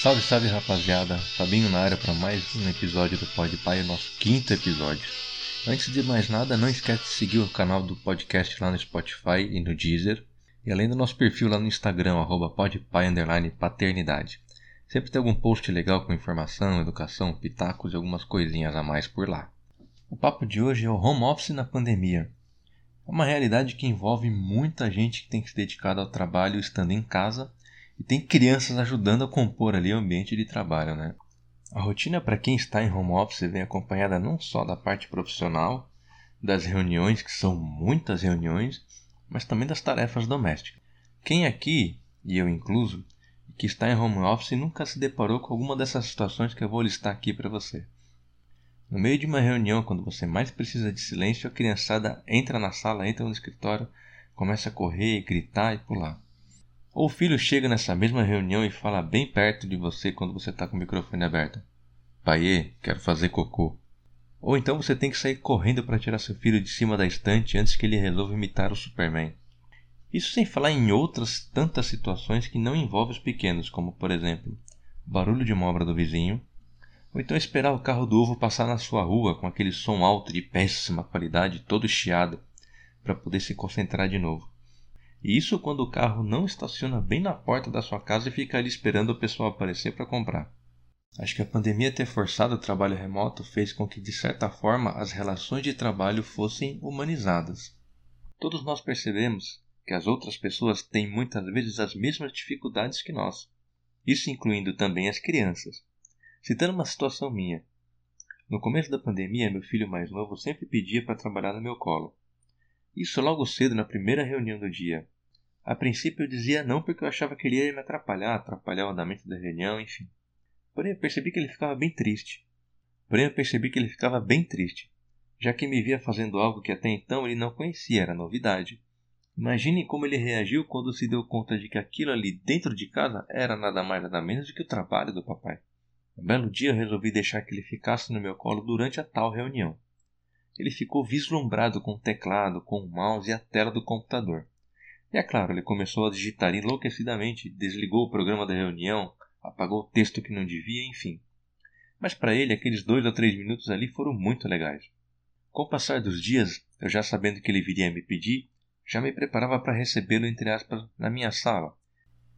Salve, salve rapaziada, Fabinho na área para mais um episódio do Pod Pai, o nosso quinto episódio. Antes de mais nada, não esquece de seguir o canal do podcast lá no Spotify e no Deezer, e além do nosso perfil lá no Instagram, arroba paternidade. Sempre tem algum post legal com informação, educação, pitacos e algumas coisinhas a mais por lá. O papo de hoje é o home office na pandemia. É uma realidade que envolve muita gente que tem que se dedicar ao trabalho estando em casa e tem crianças ajudando a compor ali o ambiente de trabalho, né? A rotina para quem está em home office vem acompanhada não só da parte profissional, das reuniões, que são muitas reuniões, mas também das tarefas domésticas. Quem aqui, e eu incluso, que está em home office nunca se deparou com alguma dessas situações que eu vou listar aqui para você. No meio de uma reunião, quando você mais precisa de silêncio, a criançada entra na sala, entra no escritório, começa a correr, gritar e pular. Ou o filho chega nessa mesma reunião e fala bem perto de você quando você está com o microfone aberto. Paiê, quero fazer cocô. Ou então você tem que sair correndo para tirar seu filho de cima da estante antes que ele resolva imitar o Superman. Isso sem falar em outras tantas situações que não envolvem os pequenos, como por exemplo, barulho de uma obra do vizinho, ou então esperar o carro do ovo passar na sua rua com aquele som alto de péssima qualidade, todo chiado, para poder se concentrar de novo. Isso quando o carro não estaciona bem na porta da sua casa e fica ali esperando o pessoal aparecer para comprar. Acho que a pandemia ter forçado o trabalho remoto fez com que, de certa forma, as relações de trabalho fossem humanizadas. Todos nós percebemos que as outras pessoas têm muitas vezes as mesmas dificuldades que nós, isso incluindo também as crianças. Citando uma situação minha. No começo da pandemia, meu filho mais novo sempre pedia para trabalhar no meu colo. Isso logo cedo na primeira reunião do dia. A princípio eu dizia não porque eu achava que ele ia me atrapalhar, atrapalhar o andamento da reunião, enfim. Porém eu percebi que ele ficava bem triste. Porém eu percebi que ele ficava bem triste, já que me via fazendo algo que até então ele não conhecia, era novidade. Imaginem como ele reagiu quando se deu conta de que aquilo ali dentro de casa era nada mais nada menos do que o trabalho do papai. Um belo dia eu resolvi deixar que ele ficasse no meu colo durante a tal reunião. Ele ficou vislumbrado com o teclado, com o mouse e a tela do computador. E é claro, ele começou a digitar enlouquecidamente, desligou o programa da reunião, apagou o texto que não devia, enfim. Mas para ele, aqueles dois ou três minutos ali foram muito legais. Com o passar dos dias, eu já sabendo que ele viria me pedir, já me preparava para recebê-lo, entre aspas, na minha sala.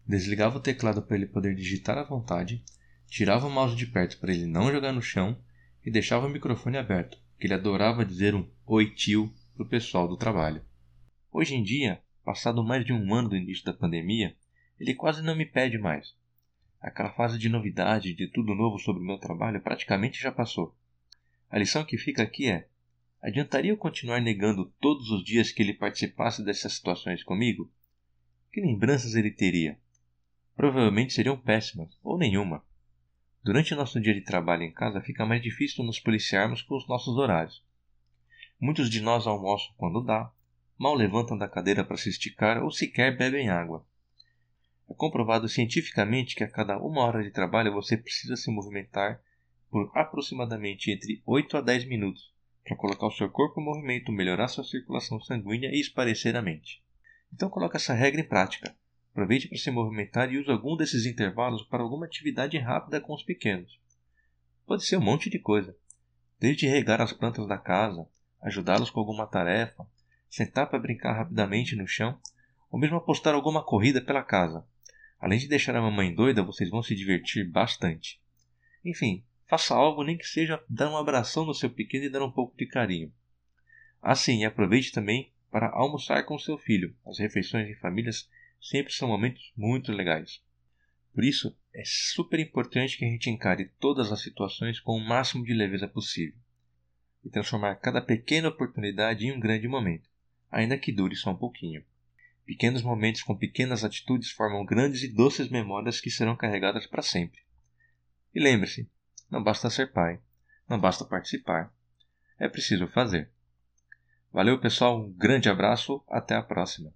Desligava o teclado para ele poder digitar à vontade, tirava o mouse de perto para ele não jogar no chão e deixava o microfone aberto, que ele adorava dizer um oi tio para o pessoal do trabalho. Hoje em dia, passado mais de um ano do início da pandemia, ele quase não me pede mais. Aquela fase de novidade, de tudo novo sobre o meu trabalho, praticamente já passou. A lição que fica aqui é: adiantaria eu continuar negando todos os dias que ele participasse dessas situações comigo? Que lembranças ele teria? Provavelmente seriam péssimas, ou nenhuma. Durante o nosso dia de trabalho em casa, fica mais difícil nos policiarmos com os nossos horários. Muitos de nós almoçam quando dá, mal levantam da cadeira para se esticar ou sequer bebem água. É comprovado cientificamente que a cada uma hora de trabalho você precisa se movimentar por aproximadamente entre 8 a 10 minutos para colocar o seu corpo em movimento, melhorar sua circulação sanguínea e esparecer a mente. Então coloque essa regra em prática. Aproveite para se movimentar e use algum desses intervalos para alguma atividade rápida com os pequenos. Pode ser um monte de coisa, desde regar as plantas da casa, ajudá-los com alguma tarefa, sentar para brincar rapidamente no chão, ou mesmo apostar alguma corrida pela casa. Além de deixar a mamãe doida, vocês vão se divertir bastante. Enfim, faça algo, nem que seja dar um abração no seu pequeno e dar um pouco de carinho. Assim, aproveite também para almoçar com seu filho. As refeições em famílias sempre são momentos muito legais. Por isso, é super importante que a gente encare todas as situações com o máximo de leveza possível e transformar cada pequena oportunidade em um grande momento, ainda que dure só um pouquinho. Pequenos momentos com pequenas atitudes formam grandes e doces memórias que serão carregadas para sempre. E lembre-se, não basta ser pai, não basta participar, é preciso fazer. Valeu, pessoal, um grande abraço, até a próxima.